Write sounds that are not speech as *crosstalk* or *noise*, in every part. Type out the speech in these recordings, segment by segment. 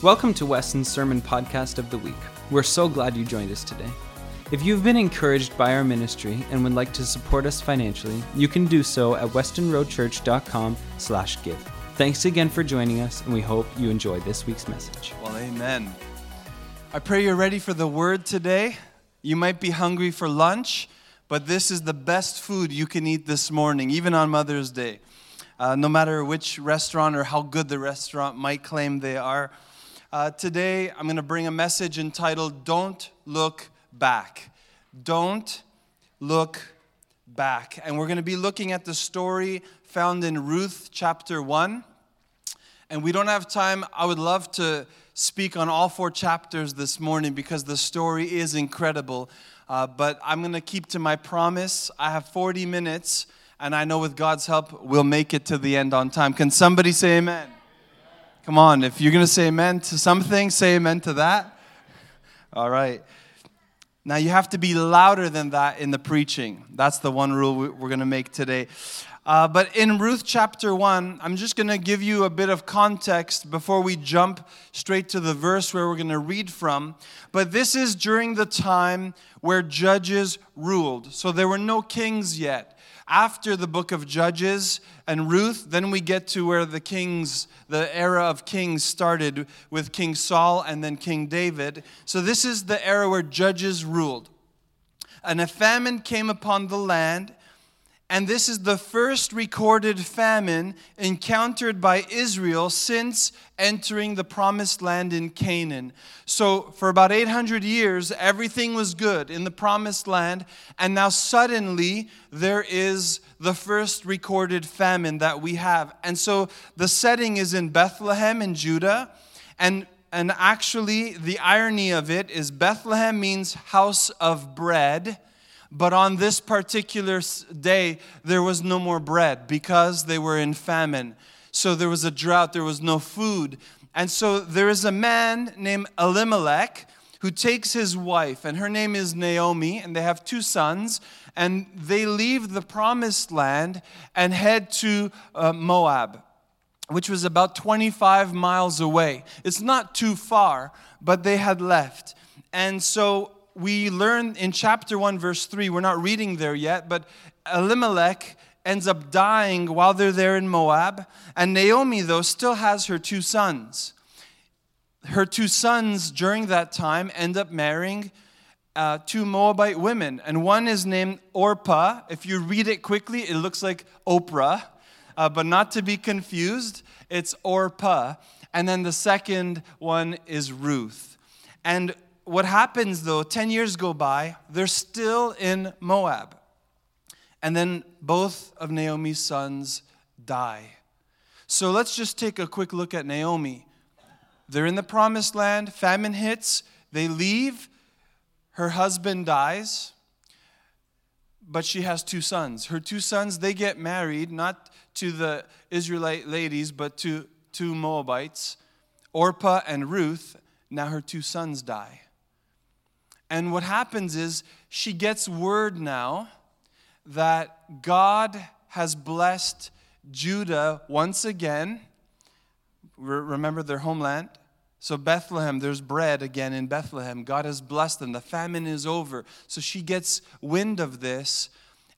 Welcome to Weston's Sermon Podcast of the Week. We're so glad you joined us today. If you've been encouraged by our ministry and would like to support us financially, you can do so at westonroadchurch.com slash give. Thanks again for joining us, and we hope you enjoy this week's message. Well, amen. I pray you're ready for the word today. You might be hungry for lunch, but this is the best food you can eat this morning, even on Mother's Day. Uh, no matter which restaurant or how good the restaurant might claim they are. Uh, today, I'm going to bring a message entitled Don't Look Back. Don't Look Back. And we're going to be looking at the story found in Ruth chapter 1. And we don't have time. I would love to speak on all four chapters this morning because the story is incredible. Uh, but I'm going to keep to my promise. I have 40 minutes, and I know with God's help, we'll make it to the end on time. Can somebody say amen? Come on, if you're going to say amen to something, say amen to that. All right. Now, you have to be louder than that in the preaching. That's the one rule we're going to make today. Uh, but in Ruth chapter 1, I'm just going to give you a bit of context before we jump straight to the verse where we're going to read from. But this is during the time where judges ruled. So there were no kings yet after the book of Judges and Ruth, then we get to where the kings, the era of kings started with King Saul and then King David. So this is the era where judges ruled. And a famine came upon the land and this is the first recorded famine encountered by Israel since entering the promised land in Canaan. So, for about 800 years, everything was good in the promised land. And now, suddenly, there is the first recorded famine that we have. And so, the setting is in Bethlehem in Judah. And and actually, the irony of it is Bethlehem means house of bread but on this particular day, there was no more bread because they were in famine. So there was a drought, there was no food. And so there is a man named Elimelech who takes his wife, and her name is Naomi, and they have two sons, and they leave the promised land and head to uh, Moab, which was about 25 miles away. It's not too far, but they had left. And so we learn in chapter 1, verse 3, we're not reading there yet, but Elimelech ends up dying while they're there in Moab. And Naomi, though, still has her two sons. Her two sons during that time end up marrying uh, two Moabite women. And one is named Orpah. If you read it quickly, it looks like Oprah, uh, but not to be confused, it's Orpah. And then the second one is Ruth. And what happens though, 10 years go by, they're still in Moab. And then both of Naomi's sons die. So let's just take a quick look at Naomi. They're in the promised land, famine hits, they leave, her husband dies, but she has two sons. Her two sons, they get married, not to the Israelite ladies, but to two Moabites, Orpah and Ruth. Now her two sons die. And what happens is she gets word now that God has blessed Judah once again. Remember their homeland? So, Bethlehem, there's bread again in Bethlehem. God has blessed them. The famine is over. So, she gets wind of this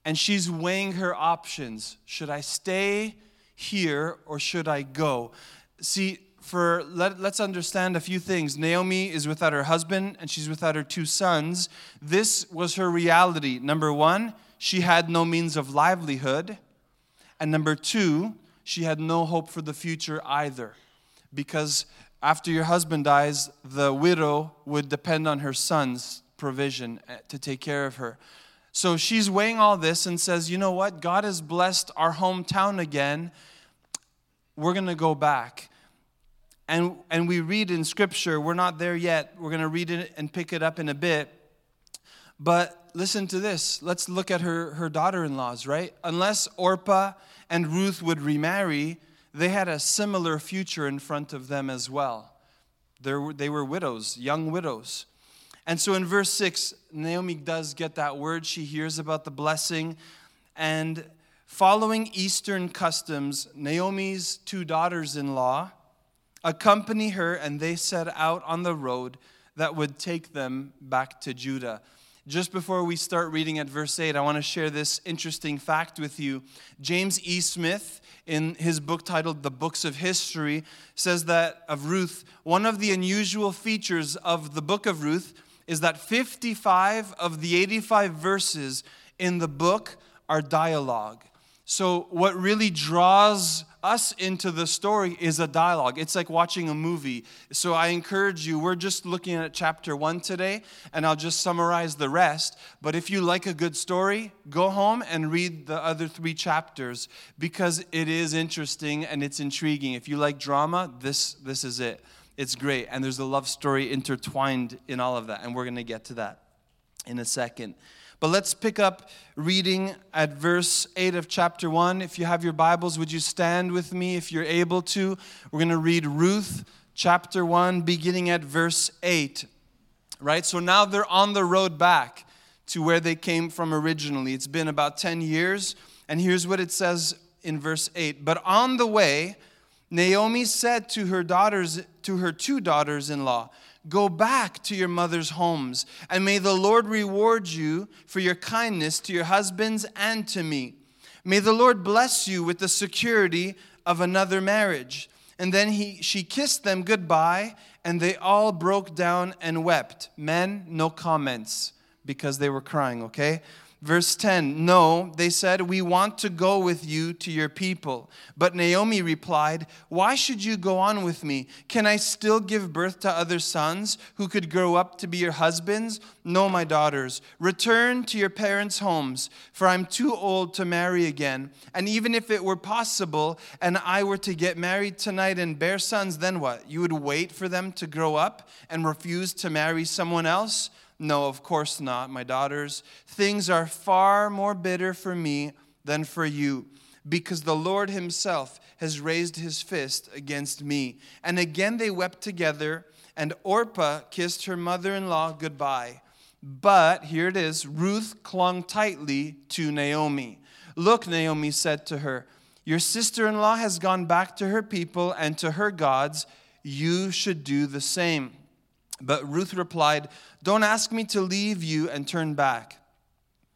and she's weighing her options. Should I stay here or should I go? See, for let, us understand a few things. Naomi is without her husband and she's without her two sons. This was her reality. Number one, she had no means of livelihood. And number two, she had no hope for the future either. Because after your husband dies, the widow would depend on her son's provision eh, to take care of her. So she's weighing all this and says, You know what? God has blessed our hometown again. We're going to go back. And, and we read in Scripture, we're not there yet. We're going to read it and pick it up in a bit. But listen to this. Let's look at her, her daughter in laws, right? Unless Orpah and Ruth would remarry, they had a similar future in front of them as well. They're, they were widows, young widows. And so in verse 6, Naomi does get that word. She hears about the blessing. And following Eastern customs, Naomi's two daughters in law, accompany her, and they set out on the road that would take them back to Judah. Just before we start reading at verse 8, I want to share this interesting fact with you. James E. Smith, in his book titled The Books of History, says that of Ruth, one of the unusual features of the book of Ruth is that 55 of the 85 verses in the book are dialogue. So, what really draws us into the story is a dialogue. It's like watching a movie. So, I encourage you, we're just looking at chapter one today, and I'll just summarize the rest. But if you like a good story, go home and read the other three chapters because it is interesting and it's intriguing. If you like drama, this, this is it. It's great. And there's a love story intertwined in all of that, and we're going to get to that in a second. But let's pick up reading at verse 8 of chapter 1. If you have your Bibles, would you stand with me if you're able to? We're going to read Ruth chapter 1, beginning at verse 8. Right? So now they're on the road back to where they came from originally. It's been about 10 years. And here's what it says in verse 8 But on the way, Naomi said to her daughters, to her two daughters in law, Go back to your mother's homes, and may the Lord reward you for your kindness to your husbands and to me. May the Lord bless you with the security of another marriage. And then he, she kissed them goodbye, and they all broke down and wept. Men, no comments because they were crying, okay? Verse 10 No, they said, we want to go with you to your people. But Naomi replied, Why should you go on with me? Can I still give birth to other sons who could grow up to be your husbands? No, my daughters. Return to your parents' homes, for I'm too old to marry again. And even if it were possible and I were to get married tonight and bear sons, then what? You would wait for them to grow up and refuse to marry someone else? No, of course not, my daughters. Things are far more bitter for me than for you, because the Lord Himself has raised His fist against me. And again they wept together, and Orpah kissed her mother in law goodbye. But here it is Ruth clung tightly to Naomi. Look, Naomi said to her, Your sister in law has gone back to her people and to her gods. You should do the same. But Ruth replied, Don't ask me to leave you and turn back.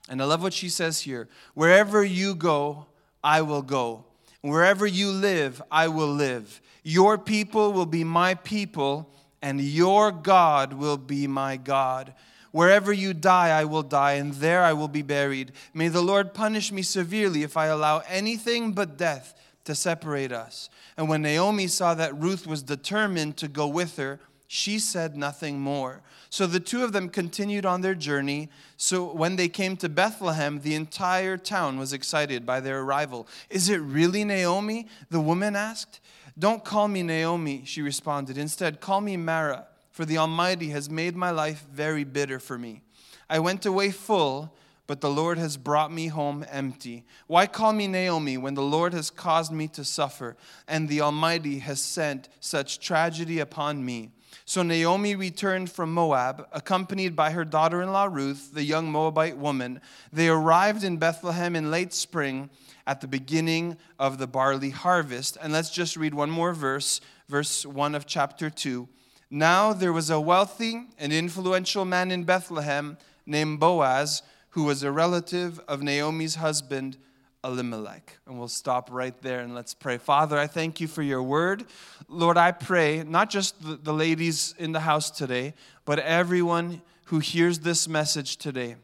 And I love what she says here Wherever you go, I will go. Wherever you live, I will live. Your people will be my people, and your God will be my God. Wherever you die, I will die, and there I will be buried. May the Lord punish me severely if I allow anything but death to separate us. And when Naomi saw that Ruth was determined to go with her, she said nothing more. So the two of them continued on their journey. So when they came to Bethlehem, the entire town was excited by their arrival. Is it really Naomi? The woman asked. Don't call me Naomi, she responded. Instead, call me Mara, for the Almighty has made my life very bitter for me. I went away full, but the Lord has brought me home empty. Why call me Naomi when the Lord has caused me to suffer, and the Almighty has sent such tragedy upon me? So Naomi returned from Moab, accompanied by her daughter in law Ruth, the young Moabite woman. They arrived in Bethlehem in late spring at the beginning of the barley harvest. And let's just read one more verse, verse 1 of chapter 2. Now there was a wealthy and influential man in Bethlehem named Boaz, who was a relative of Naomi's husband. Elimelech. And we'll stop right there and let's pray. Father, I thank you for your word. Lord, I pray, not just the, the ladies in the house today, but everyone who hears this message today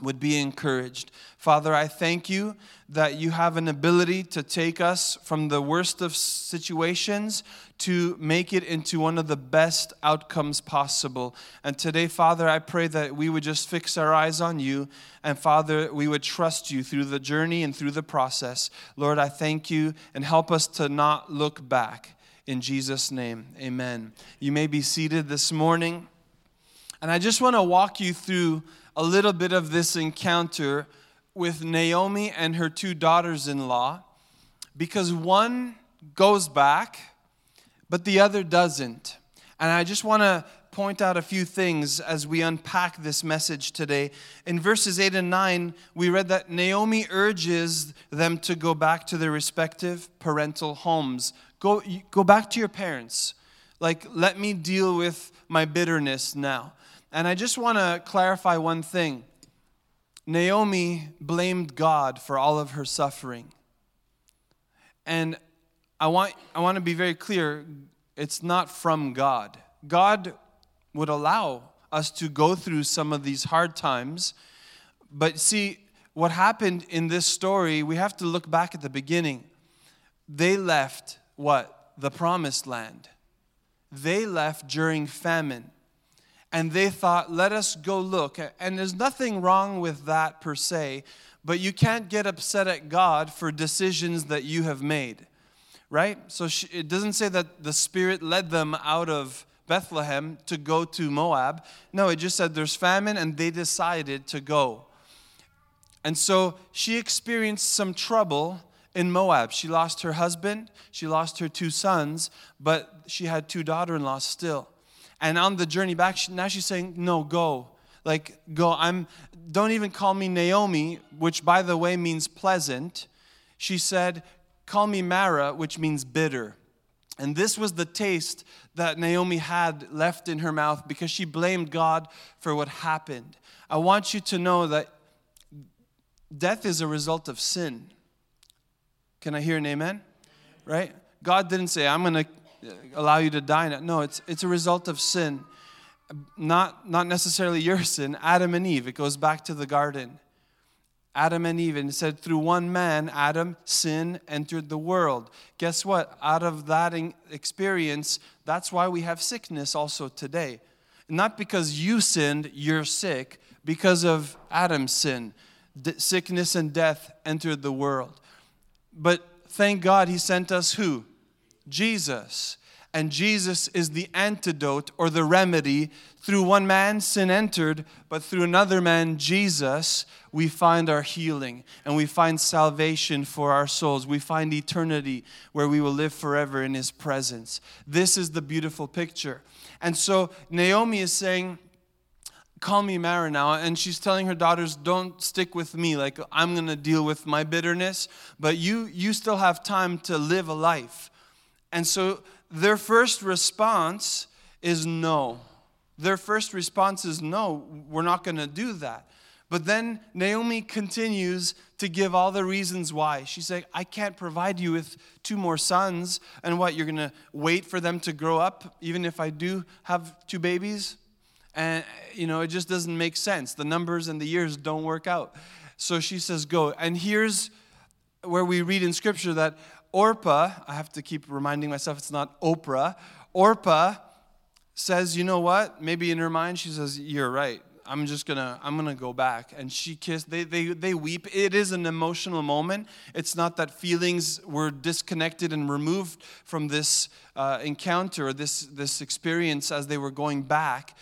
would be encouraged. Father, I thank you that you have an ability to take us from the worst of situations to make it into one of the best outcomes possible. And today, Father, I pray that we would just fix our eyes on you. And Father, we would trust you through the journey and through the process. Lord, I thank you and help us to not look back. In Jesus' name, amen. You may be seated this morning. And I just want to walk you through a little bit of this encounter with Naomi and her two daughters in law because one goes back, but the other doesn't. And I just want to point out a few things as we unpack this message today. In verses 8 and 9, we read that Naomi urges them to go back to their respective parental homes. Go, go back to your parents. Like, let me deal with my bitterness now. And I just want to clarify one thing Naomi blamed God for all of her suffering. And I want, I want to be very clear it's not from God. God would allow us to go through some of these hard times. But see, what happened in this story, we have to look back at the beginning. They left what? The promised land. They left during famine. And they thought, let us go look. And there's nothing wrong with that per se, but you can't get upset at God for decisions that you have made right? So she, it doesn't say that the Spirit led them out of Bethlehem to go to Moab. No, it just said there's famine and they decided to go. And so she experienced some trouble in Moab. She lost her husband, she lost her two sons, but she had two daughter in laws still. And on the journey back, she, now she's saying, No, go. Like, go. I'm, don't even call me Naomi, which by the way means pleasant. She said, Call me Mara, which means bitter. And this was the taste that Naomi had left in her mouth because she blamed God for what happened. I want you to know that death is a result of sin. Can I hear an amen? Right? God didn't say, I'm going to uh, allow you to die. No, it's, it's a result of sin. Not, not necessarily your *laughs* sin, Adam and Eve. It goes back to the garden. Adam and Eve, and it said, through one man, Adam, sin entered the world. Guess what? Out of that experience, that's why we have sickness also today. Not because you sinned, you're sick, because of Adam's sin. D- sickness and death entered the world. But thank God he sent us who? Jesus. And Jesus is the antidote or the remedy. Through one man, sin entered, but through another man, Jesus, we find our healing and we find salvation for our souls. We find eternity where we will live forever in His presence. This is the beautiful picture. And so Naomi is saying, Call me Mara now. And she's telling her daughters, Don't stick with me. Like, I'm going to deal with my bitterness, but you, you still have time to live a life. And so their first response is no. Their first response is no, we're not going to do that. But then Naomi continues to give all the reasons why. She's like, I can't provide you with two more sons. And what, you're going to wait for them to grow up, even if I do have two babies? And, you know, it just doesn't make sense. The numbers and the years don't work out. So she says, Go. And here's where we read in Scripture that Orpah, I have to keep reminding myself it's not Oprah. Orpah says, you know what? Maybe in her mind, she says, You're right. I'm just gonna, I'm gonna go back. And she kissed, they, they, they weep. It is an emotional moment. It's not that feelings were disconnected and removed from this uh, encounter, this, this experience as they were going back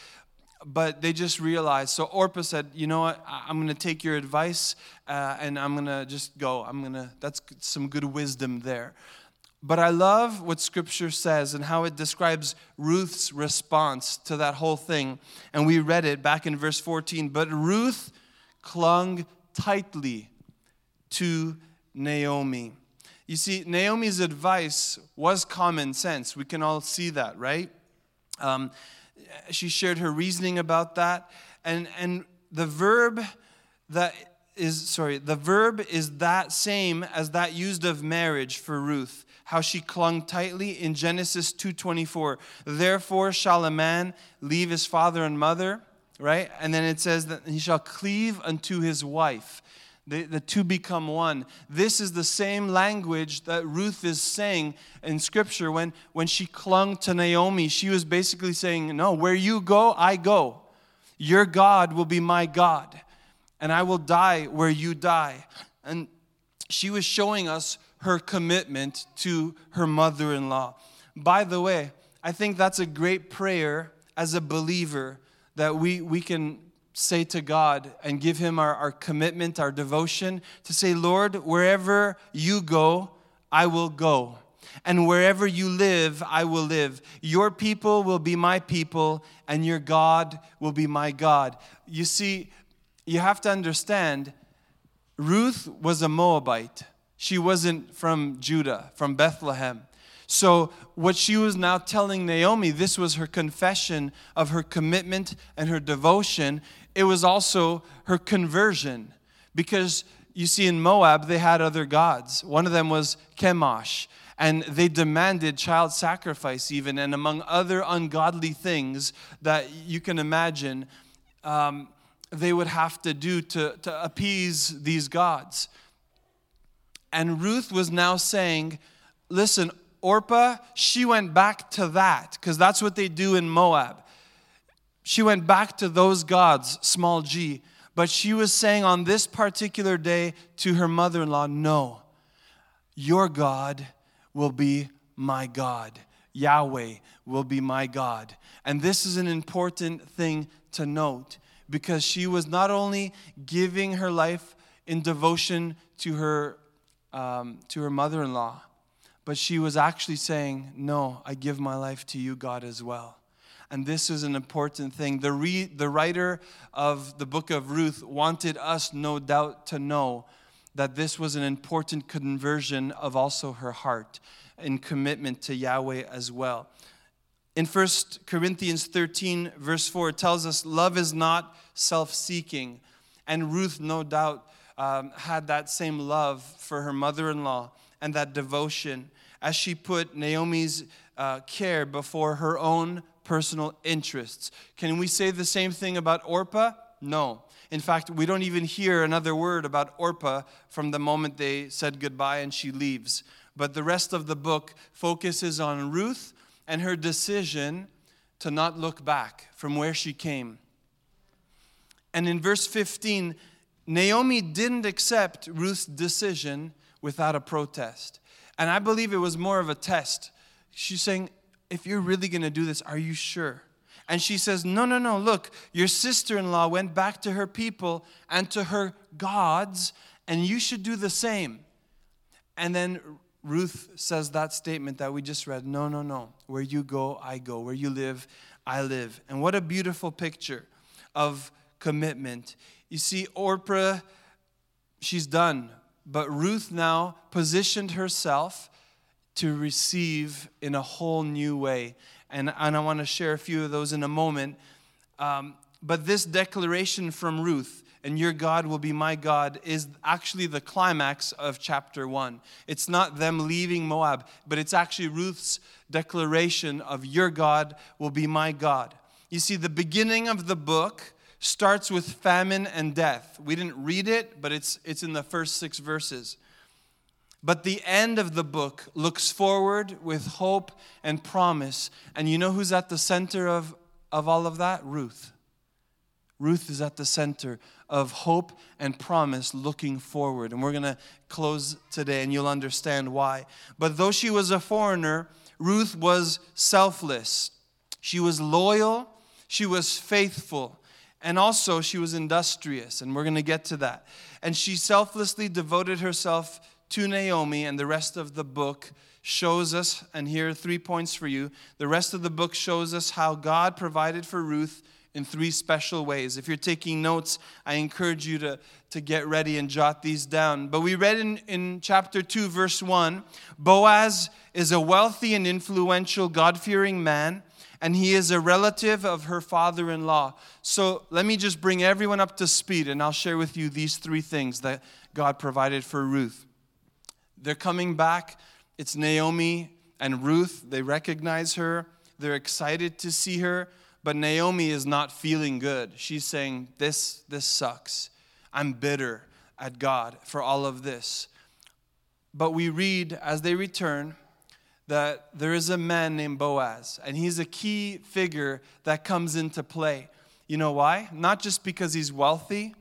but they just realized. So Orpah said, "You know what? I'm going to take your advice, uh, and I'm going to just go. I'm going to. That's some good wisdom there." But I love what Scripture says and how it describes Ruth's response to that whole thing. And we read it back in verse 14. But Ruth clung tightly to Naomi. You see, Naomi's advice was common sense. We can all see that, right? Um, she shared her reasoning about that. And, and the verb that is, sorry, the verb is that same as that used of marriage for Ruth how she clung tightly in Genesis 2:24. Therefore shall a man leave his father and mother, right? And then it says that he shall cleave unto his wife. The, the two become one. This is the same language that Ruth is saying in Scripture when, when she clung to Naomi. She was basically saying, No, where you go, I go. Your God will be my God, and I will die where you die. And she was showing us her commitment to her mother in law. By the way, I think that's a great prayer as a believer that we, we can say to God and give Him our, our commitment, our devotion, to say, Lord, wherever you go, I will go. and wherever you live, I will live. Your people will be my people, and your God will be my God. You see, you have to understand Ruth was a Moabite. She wasn't from Judah, from Bethlehem. So, what she was now telling Naomi, this was her confession of her commitment and her devotion. It was also her conversion. Because you see, in Moab, they had other gods. One of them was Chemosh, and they demanded child sacrifice, even, and among other ungodly things that you can imagine, um, they would have to do to, to appease these gods. And Ruth was now saying, Listen, Orpah, she went back to that, because that's what they do in Moab. She went back to those gods, small g. But she was saying on this particular day to her mother in law, No, your God will be my God. Yahweh will be my God. And this is an important thing to note because she was not only giving her life in devotion to her, um, to her mother in law, but she was actually saying, No, I give my life to you, God, as well. And this is an important thing. The, re- the writer of the book of Ruth wanted us, no doubt, to know that this was an important conversion of also her heart in commitment to Yahweh as well. In 1 Corinthians 13, verse 4, it tells us love is not self seeking. And Ruth, no doubt, um, had that same love for her mother in law and that devotion as she put Naomi's uh, care before her own personal interests. Can we say the same thing about Orpah? No. In fact, we don't even hear another word about Orpah from the moment they said goodbye and she leaves. But the rest of the book focuses on Ruth and her decision to not look back from where she came. And in verse 15, Naomi didn't accept Ruth's decision without a protest. And I believe it was more of a test. She's saying, If you're really going to do this, are you sure? And she says, No, no, no, look, your sister in law went back to her people and to her gods, and you should do the same. And then Ruth says that statement that we just read No, no, no. Where you go, I go. Where you live, I live. And what a beautiful picture of commitment. You see, Orpah, she's done but Ruth now positioned herself to receive in a whole new way. And, and I want to share a few of those in a moment. Um, but this declaration from Ruth, and your God will be my God, is actually the climax of chapter one. It's not them leaving Moab, but it's actually Ruth's declaration of your God will be my God. You see, the beginning of the book starts with famine and death. We didn't read it, but it's, it's in the first six verses. But the end of the book looks forward with hope and promise. And you know who's at the center of, of all of that? Ruth. Ruth is at the center of hope and promise looking forward. And we're going to close today and you'll understand why. But though she was a foreigner, Ruth was selfless. She was loyal, she was faithful, and also, she was industrious, and we're going to get to that. And she selflessly devoted herself to Naomi, and the rest of the book shows us, and here are three points for you. The rest of the book shows us how God provided for Ruth in three special ways. If you're taking notes, I encourage you to, to get ready and jot these down. But we read in, in chapter 2, verse 1 Boaz is a wealthy and influential, God fearing man and he is a relative of her father in law. So let me just bring everyone up to speed, and I'll share with you these three things that God provided for Ruth. They're coming back. It's Naomi and Ruth. They recognize her, they're excited to see her, but Naomi is not feeling good. She's saying, This, this sucks. I'm bitter at God for all of this. But we read as they return, that there is a man named Boaz, and he's a key figure that comes into play. You know why? Not just because he's wealthy,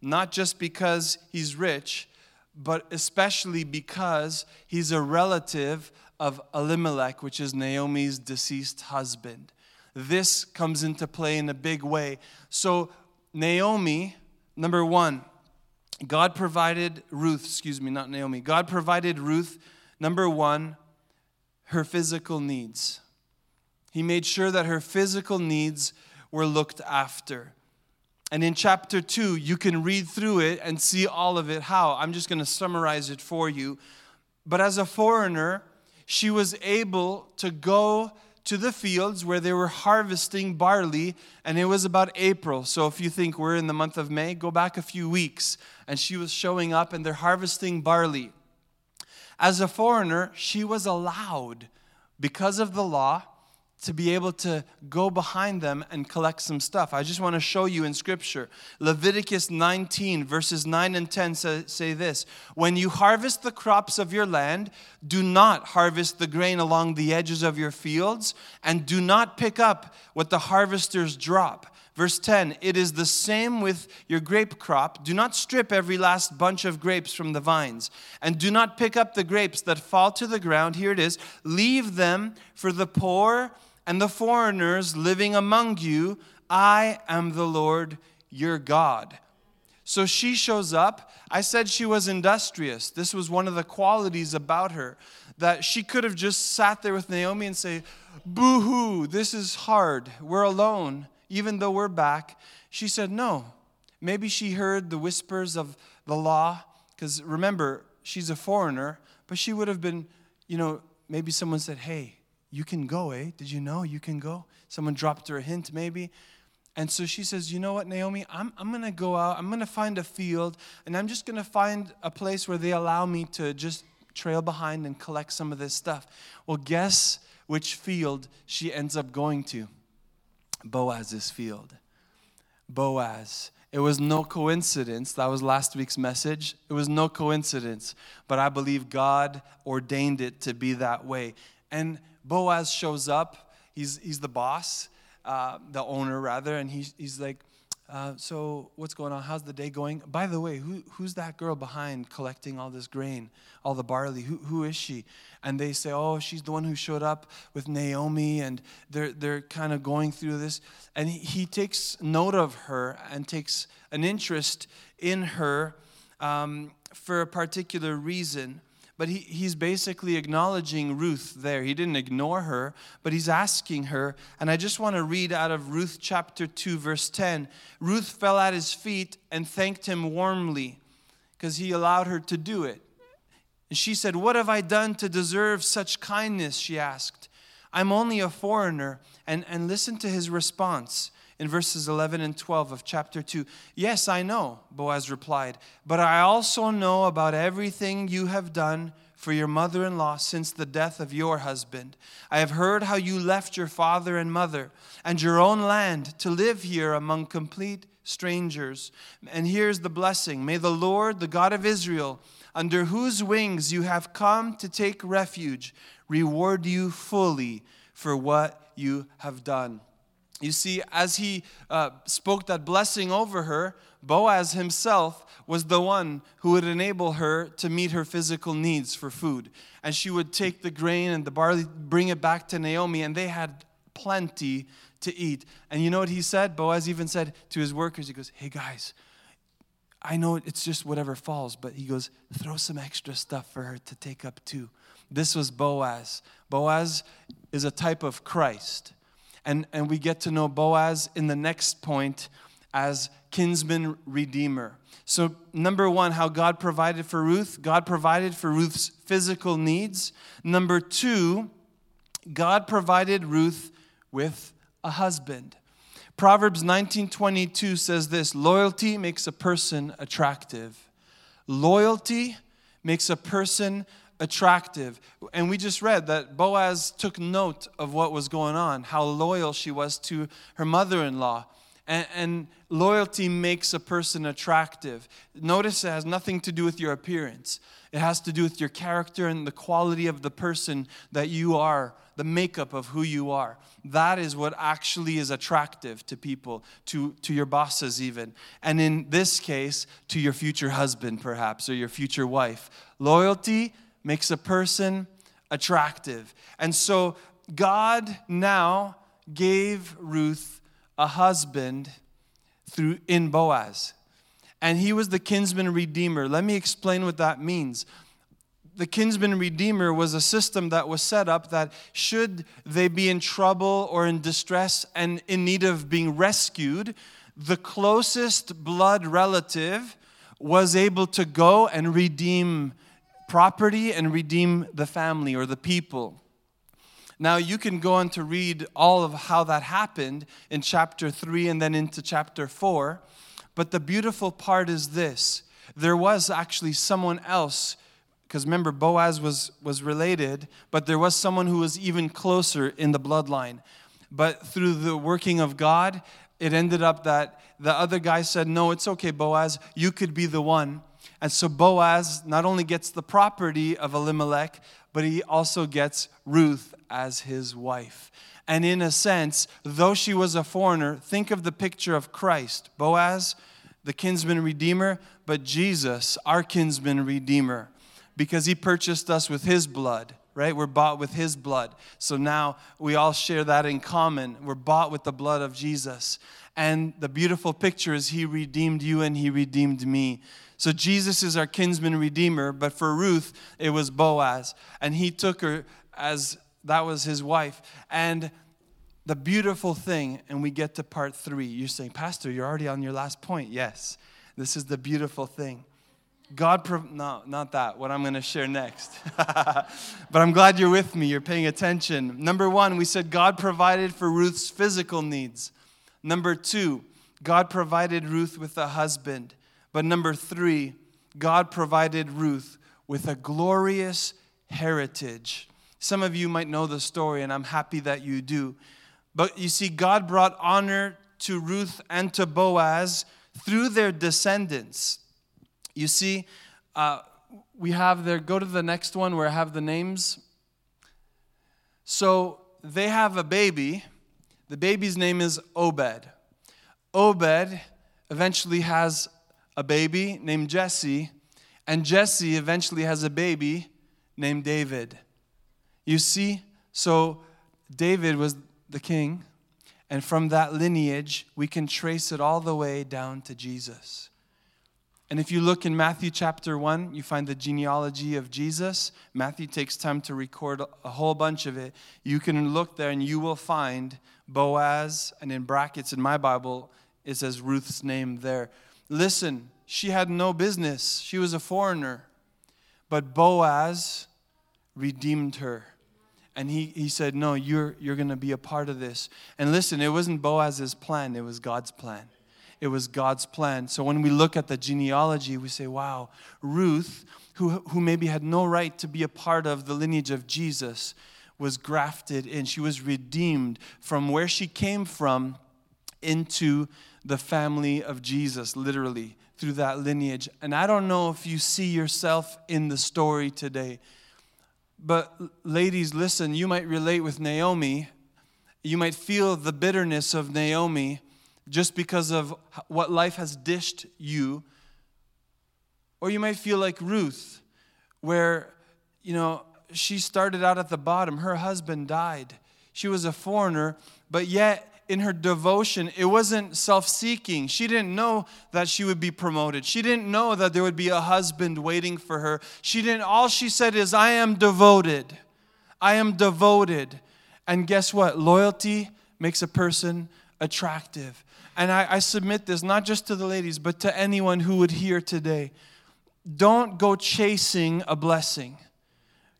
not just because he's rich, but especially because he's a relative of Elimelech, which is Naomi's deceased husband. This comes into play in a big way. So, Naomi, number one, God provided Ruth, excuse me, not Naomi. God provided Ruth, number one, her physical needs. He made sure that her physical needs were looked after. And in chapter 2, you can read through it and see all of it. How? I'm just going to summarize it for you. But as a foreigner, she was able to go to the fields where they were harvesting barley, and it was about April. So if you think we're in the month of May, go back a few weeks. And she was showing up, and they're harvesting barley. As a foreigner, she was allowed, because of the law, to be able to go behind them and collect some stuff. I just want to show you in scripture. Leviticus 19, verses 9 and 10 say, say, this When you harvest the crops of your land, do not harvest the grain along the edges of your fields, and do not pick up what the harvesters drop. Verse 10 It is the same with your grape crop. Do not strip every last bunch of grapes from the vines, and do not pick up the grapes that fall to the ground. Here it is. Leave them for the poor and the foreigners living among you. I am the Lord your God. So she shows up. I said she was industrious. This was one of the qualities about her that she could have just sat there with Naomi and say, Boo hoo, this is hard. We're alone, even though we're back. She said, No. Maybe she heard the whispers of the law, because remember, she's a foreigner, but she would have been, you know, maybe someone said, Hey, you can go, eh? Did you know you can go? Someone dropped her a hint, maybe. And so she says, You know what, Naomi? I'm, I'm going to go out. I'm going to find a field, and I'm just going to find a place where they allow me to just trail behind and collect some of this stuff. Well, guess which field she ends up going to? Boaz's field. Boaz. It was no coincidence. That was last week's message. It was no coincidence, but I believe God ordained it to be that way. And Boaz shows up. He's, he's the boss, uh, the owner, rather, and he's, he's like, uh, So, what's going on? How's the day going? By the way, who, who's that girl behind collecting all this grain, all the barley? Who, who is she? And they say, Oh, she's the one who showed up with Naomi, and they're, they're kind of going through this. And he, he takes note of her and takes an interest in her um, for a particular reason. But he, he's basically acknowledging Ruth there. He didn't ignore her, but he's asking her. And I just want to read out of Ruth chapter 2, verse 10. Ruth fell at his feet and thanked him warmly because he allowed her to do it. And she said, What have I done to deserve such kindness? She asked. I'm only a foreigner. And, and listen to his response in verses 11 and 12 of chapter 2. Yes, I know, Boaz replied, but I also know about everything you have done for your mother in law since the death of your husband. I have heard how you left your father and mother and your own land to live here among complete strangers. And here's the blessing May the Lord, the God of Israel, under whose wings you have come to take refuge, reward you fully for what you have done. You see, as he uh, spoke that blessing over her, Boaz himself was the one who would enable her to meet her physical needs for food. And she would take the grain and the barley, bring it back to Naomi, and they had plenty to eat. And you know what he said? Boaz even said to his workers, he goes, Hey guys, I know it's just whatever falls, but he goes, throw some extra stuff for her to take up too. This was Boaz. Boaz is a type of Christ and, and we get to know Boaz in the next point as kinsman redeemer. So, number one, how God provided for Ruth. God provided for Ruth's physical needs. Number two, God provided Ruth with a husband. Proverbs 19:22 says this, loyalty makes a person attractive. Loyalty makes a person attractive. And we just read that Boaz took note of what was going on, how loyal she was to her mother in law. And, and, loyalty makes a person attractive. Notice it has nothing to do with your appearance, it has to do with your character and the quality of the person that you are, the makeup of who you are. That is what actually is attractive to people, to, to your bosses, even. And in this case, to your future husband, perhaps, or your future wife. Loyalty makes a person attractive. And so God now gave Ruth a husband through in Boaz. And he was the kinsman redeemer. Let me explain what that means. the kinsman redeemer was a system that was set up that should they be in trouble or in distress and in need of being rescued, the closest blood relative was able to go and redeem property and redeem the family or the people. Now, you can go on to read all of how that happened in chapter 3 and then into chapter 4. But the beautiful part is this there was actually someone else because remember boaz was, was related but there was someone who was even closer in the bloodline but through the working of god it ended up that the other guy said no it's okay boaz you could be the one and so boaz not only gets the property of elimelech but he also gets ruth as his wife and in a sense though she was a foreigner think of the picture of christ boaz the kinsman redeemer but jesus our kinsman redeemer because he purchased us with his blood, right? We're bought with his blood. So now we all share that in common. We're bought with the blood of Jesus. And the beautiful picture is he redeemed you and he redeemed me. So Jesus is our kinsman redeemer, but for Ruth, it was Boaz. And he took her as that was his wife. And the beautiful thing, and we get to part three. You're saying, Pastor, you're already on your last point. Yes, this is the beautiful thing God, prov- no, not that, what I'm going to share next. *laughs* but I'm glad you're with me, you're paying attention. Number one, we said God provided for Ruth's physical needs. Number two, God provided Ruth with a husband. But number three, God provided Ruth with a glorious heritage. Some of you might know the story, and I'm happy that you do. But you see, God brought honor to Ruth and to Boaz through their descendants. You see, uh, we have there, go to the next one where I have the names. So they have a baby. The baby's name is Obed. Obed eventually has a baby named Jesse, and Jesse eventually has a baby named David. You see, so David was the king, and from that lineage, we can trace it all the way down to Jesus. And if you look in Matthew chapter 1, you find the genealogy of Jesus. Matthew takes time to record a whole bunch of it. You can look there and you will find Boaz, and in brackets in my Bible, it says Ruth's name there. Listen, she had no business, she was a foreigner. But Boaz redeemed her. And he, he said, No, you're, you're going to be a part of this. And listen, it wasn't Boaz's plan, it was God's plan it was God's plan. So when we look at the genealogy, we say, wow, Ruth, who, who maybe had no right to be a part of the lineage of Jesus, was grafted in. She was redeemed from where she came from into the family of Jesus, literally, through that lineage. And I don't know if you see yourself in the story today. But, ladies, listen, you might relate with Naomi. You might feel the bitterness of Naomi just because of what life has dished you. Or you might feel like Ruth, where, you know, she started out at the bottom. Her husband died. She was a foreigner, but yet in her devotion, it wasn't self seeking. She didn't know that she would be promoted. She didn't know that there would be a husband waiting for her. She didn't, all she said is, I am devoted. I am devoted. And guess what? Loyalty makes a person attractive. And I, I submit this not just to the ladies, but to anyone who would hear today. Don't go chasing a blessing.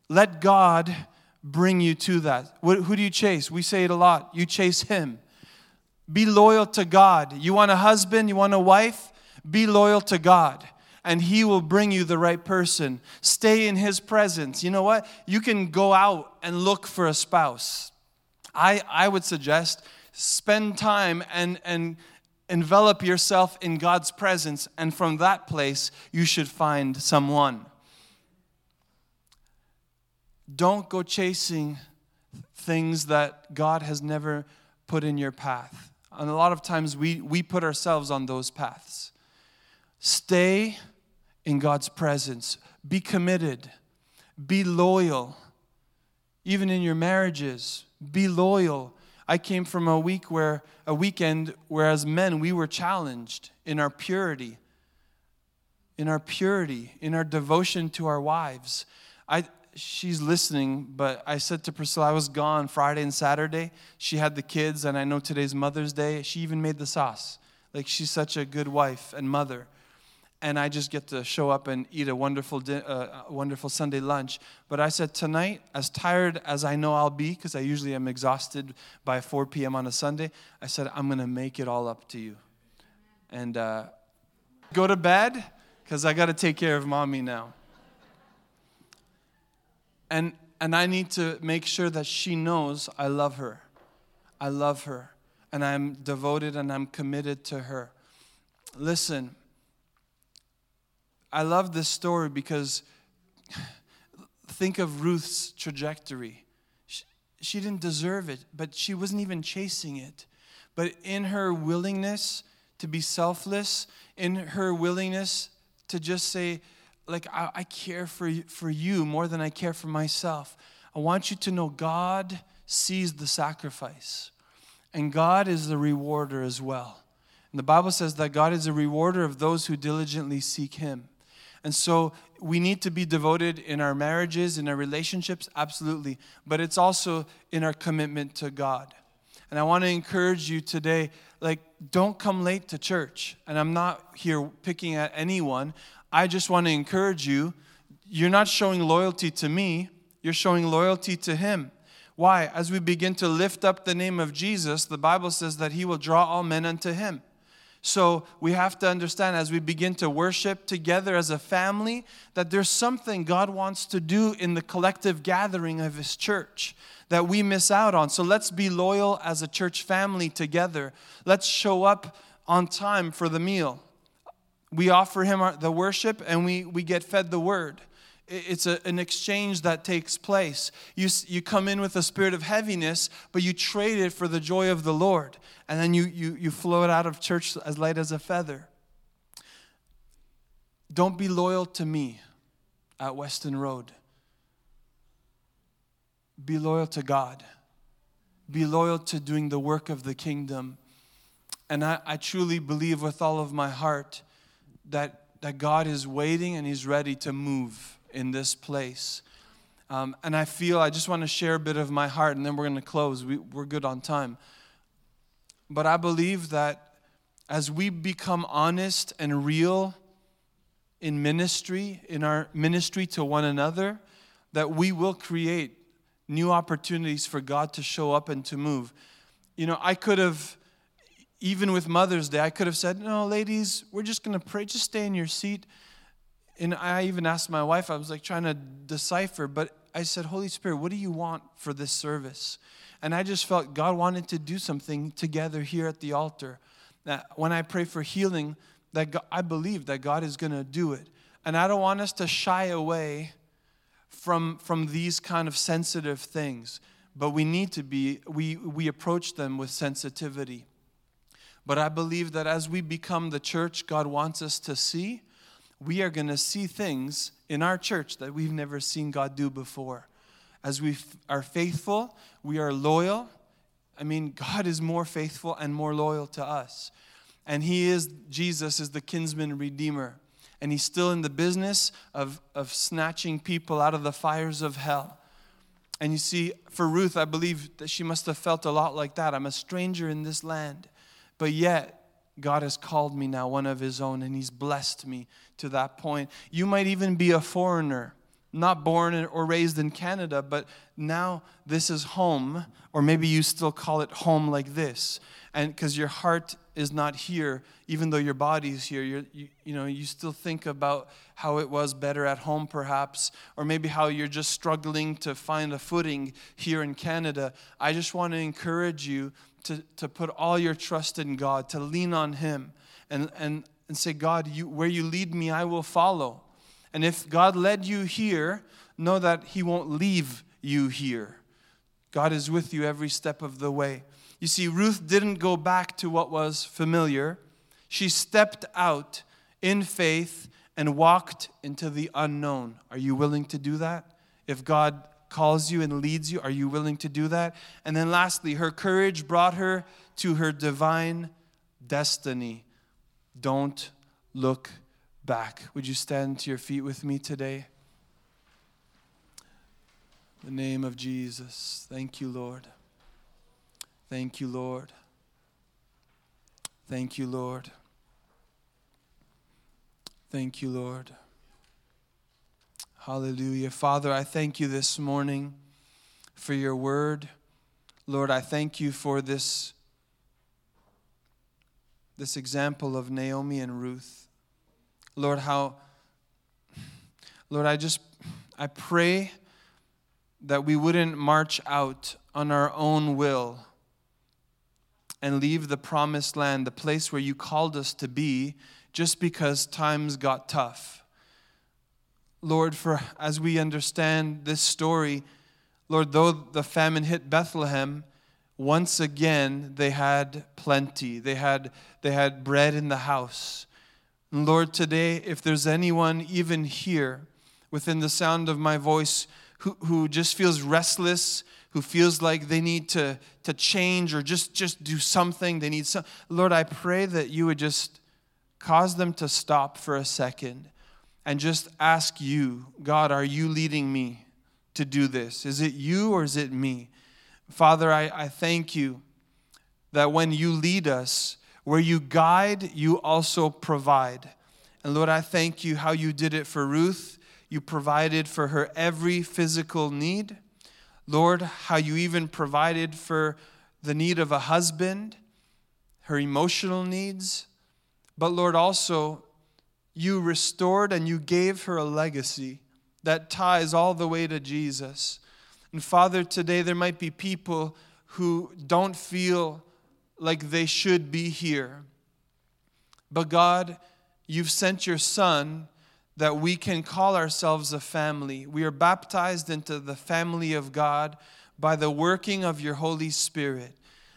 Let God bring you to that. Who do you chase? We say it a lot. You chase Him. Be loyal to God. You want a husband, you want a wife? Be loyal to God and He will bring you the right person. Stay in His presence. You know what? You can go out and look for a spouse. I, I would suggest spend time and, and envelop yourself in God's presence, and from that place, you should find someone. Don't go chasing things that God has never put in your path. And a lot of times we, we put ourselves on those paths. Stay in God's presence. Be committed. Be loyal. Even in your marriages, be loyal. I came from a week where a weekend where as men we were challenged in our purity, in our purity, in our devotion to our wives. I, she's listening, but I said to Priscilla, I was gone Friday and Saturday. She had the kids, and I know today's Mother's Day. She even made the sauce. Like, she's such a good wife and mother. And I just get to show up and eat a wonderful, di- uh, wonderful Sunday lunch. But I said, tonight, as tired as I know I'll be, because I usually am exhausted by 4 p.m. on a Sunday, I said, I'm going to make it all up to you. And uh, go to bed, because I got to take care of mommy now and and I need to make sure that she knows I love her. I love her and I'm devoted and I'm committed to her. Listen, I love this story because *sighs* think of Ruth's trajectory. She, she didn't deserve it, but she wasn't even chasing it. But in her willingness to be selfless, in her willingness to just say, like I, I care for you, for you more than I care for myself. I want you to know God sees the sacrifice, and God is the rewarder as well. And the Bible says that God is a rewarder of those who diligently seek Him. And so we need to be devoted in our marriages, in our relationships, absolutely. But it's also in our commitment to God. And I want to encourage you today like, don't come late to church. And I'm not here picking at anyone. I just want to encourage you you're not showing loyalty to me, you're showing loyalty to Him. Why? As we begin to lift up the name of Jesus, the Bible says that He will draw all men unto Him. So we have to understand as we begin to worship together as a family that there's something God wants to do in the collective gathering of His church that we miss out on. So let's be loyal as a church family together. Let's show up on time for the meal we offer him our, the worship and we, we get fed the word. It's a, an exchange that takes place. You, you come in with a spirit of heaviness, but you trade it for the joy of the Lord. And then you, you, you float out of church as light as a feather. Don't be loyal to me at Weston Road. Be loyal to God. Be loyal to doing the work of the kingdom. And I, I truly believe with all of my heart that, that God is waiting and He's ready to move in this place. Um, and I feel I just want to share a bit of my heart, and then we're going to close. We, we're good on time. But I believe that as we become honest and real in ministry, in our ministry to one another, that we will create new opportunities for God to show up and to move. You know, I could have even with Mother's Day, I could have said, No, ladies, we're just going to pray. Just stay in your seat. And I even asked my wife, I was like trying to decipher, but I said, Holy Spirit, what do you want for this service? And I just felt God wanted to do something together here at the altar. That when I pray for healing, that God, I believe that God is going to do it. And I don't want us to shy away from, from these kind of sensitive things, but we need to be, we, we approach them with sensitivity. But I believe that as we become the church God wants us to see, we are going to see things in our church that we've never seen God do before. As we are faithful, we are loyal. I mean, God is more faithful and more loyal to us. And He is, Jesus is the kinsman redeemer. And He's still in the business of, of snatching people out of the fires of hell. And you see, for Ruth, I believe that she must have felt a lot like that. I'm a stranger in this land. But yet, God has called me now one of His own, and He's blessed me to that point. You might even be a foreigner, not born or raised in Canada, but now this is home, or maybe you still call it home like this. And because your heart is not here, even though your body is here, you you know, you still think about how it was better at home, perhaps, or maybe how you're just struggling to find a footing here in Canada. I just want to encourage you to, to put all your trust in God, to lean on Him, and, and, and say, God, you, where you lead me, I will follow. And if God led you here, know that He won't leave you here. God is with you every step of the way. You see, Ruth didn't go back to what was familiar. She stepped out in faith and walked into the unknown. Are you willing to do that? If God calls you and leads you? Are you willing to do that? And then lastly, her courage brought her to her divine destiny. Don't look back. Would you stand to your feet with me today? The name of Jesus. Thank you, Lord. Thank you, Lord. Thank you, Lord. Thank you, Lord. Hallelujah. Father, I thank you this morning for your word. Lord, I thank you for this, this example of Naomi and Ruth. Lord, how, Lord, I just, I pray that we wouldn't march out on our own will and leave the promised land, the place where you called us to be, just because times got tough. Lord, for as we understand this story, Lord, though the famine hit Bethlehem, once again they had plenty. They had, they had bread in the house. Lord, today, if there's anyone even here within the sound of my voice who, who just feels restless, who feels like they need to, to change or just, just do something, they need some, Lord, I pray that you would just cause them to stop for a second and just ask you, God, are you leading me? to do this? Is it you or is it me? Father, I, I thank you that when you lead us, where you guide, you also provide. And Lord, I thank you how you did it for Ruth. You provided for her every physical need. Lord, how you even provided for the need of a husband, her emotional needs. But Lord, also, you restored and you gave her a legacy that ties all the way to Jesus. And Father, today there might be people who don't feel like they should be here. But God, you've sent your Son that we can call ourselves a family. We are baptized into the family of God by the working of your Holy Spirit.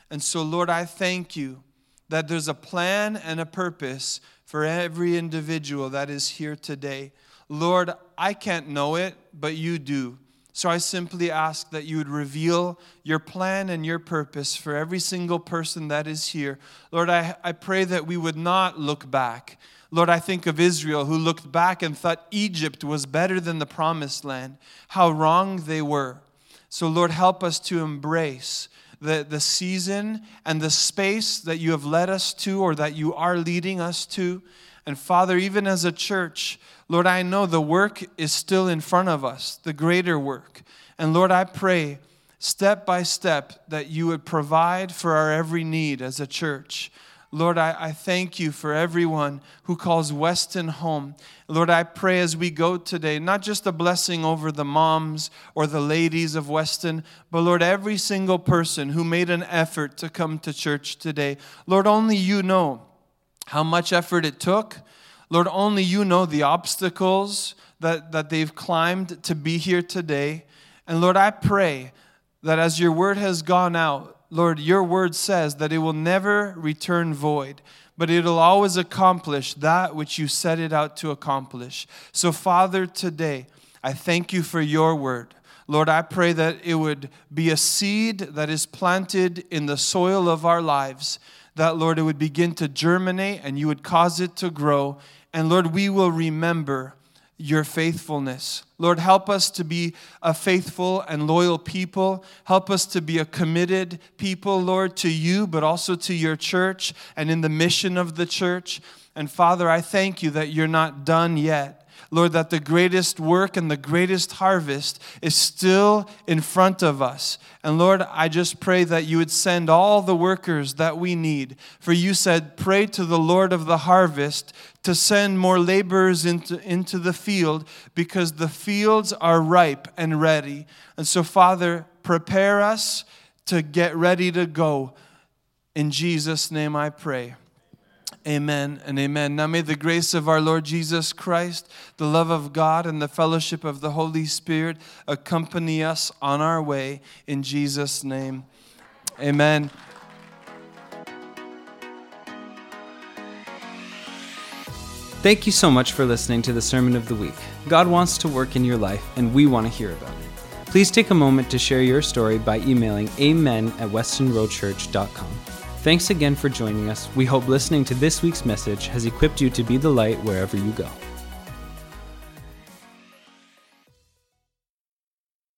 And so, Lord, I thank you that there's a plan and a purpose for every individual that is here today. Lord, I can't know it, but you do. So I simply ask that you would reveal your plan and your purpose for every single person that is here. Lord, I, I pray that we would not look back. Lord, I think of Israel who looked back and thought Egypt was better than the promised land. How wrong they were. So, Lord, help us to embrace the, the season and the space that you have led us to or that you are leading us to. And Father, even as a church, Lord, I know the work is still in front of us, the greater work. And Lord, I pray step by step that you would provide for our every need as a church. Lord, I, I thank you for everyone who calls Weston home. Lord, I pray as we go today, not just a blessing over the moms or the ladies of Weston, but Lord, every single person who made an effort to come to church today. Lord, only you know how much effort it took. Lord, only you know the obstacles that, that they've climbed to be here today. And Lord, I pray that as your word has gone out, Lord, your word says that it will never return void, but it'll always accomplish that which you set it out to accomplish. So, Father, today, I thank you for your word. Lord, I pray that it would be a seed that is planted in the soil of our lives that, Lord, it would begin to germinate and you would cause it to grow. And Lord, we will remember your faithfulness. Lord, help us to be a faithful and loyal people. Help us to be a committed people, Lord, to you, but also to your church and in the mission of the church. And Father, I thank you that you're not done yet. Lord, that the greatest work and the greatest harvest is still in front of us. And Lord, I just pray that you would send all the workers that we need. For you said, Pray to the Lord of the harvest to send more laborers into, into the field because the fields are ripe and ready. And so, Father, prepare us to get ready to go. In Jesus' name I pray. Amen and amen. Now may the grace of our Lord Jesus Christ, the love of God, and the fellowship of the Holy Spirit accompany us on our way in Jesus' name. Amen. Thank you so much for listening to the Sermon of the Week. God wants to work in your life, and we want to hear about it. Please take a moment to share your story by emailing amen at westonroadchurch.com. Thanks again for joining us. We hope listening to this week's message has equipped you to be the light wherever you go.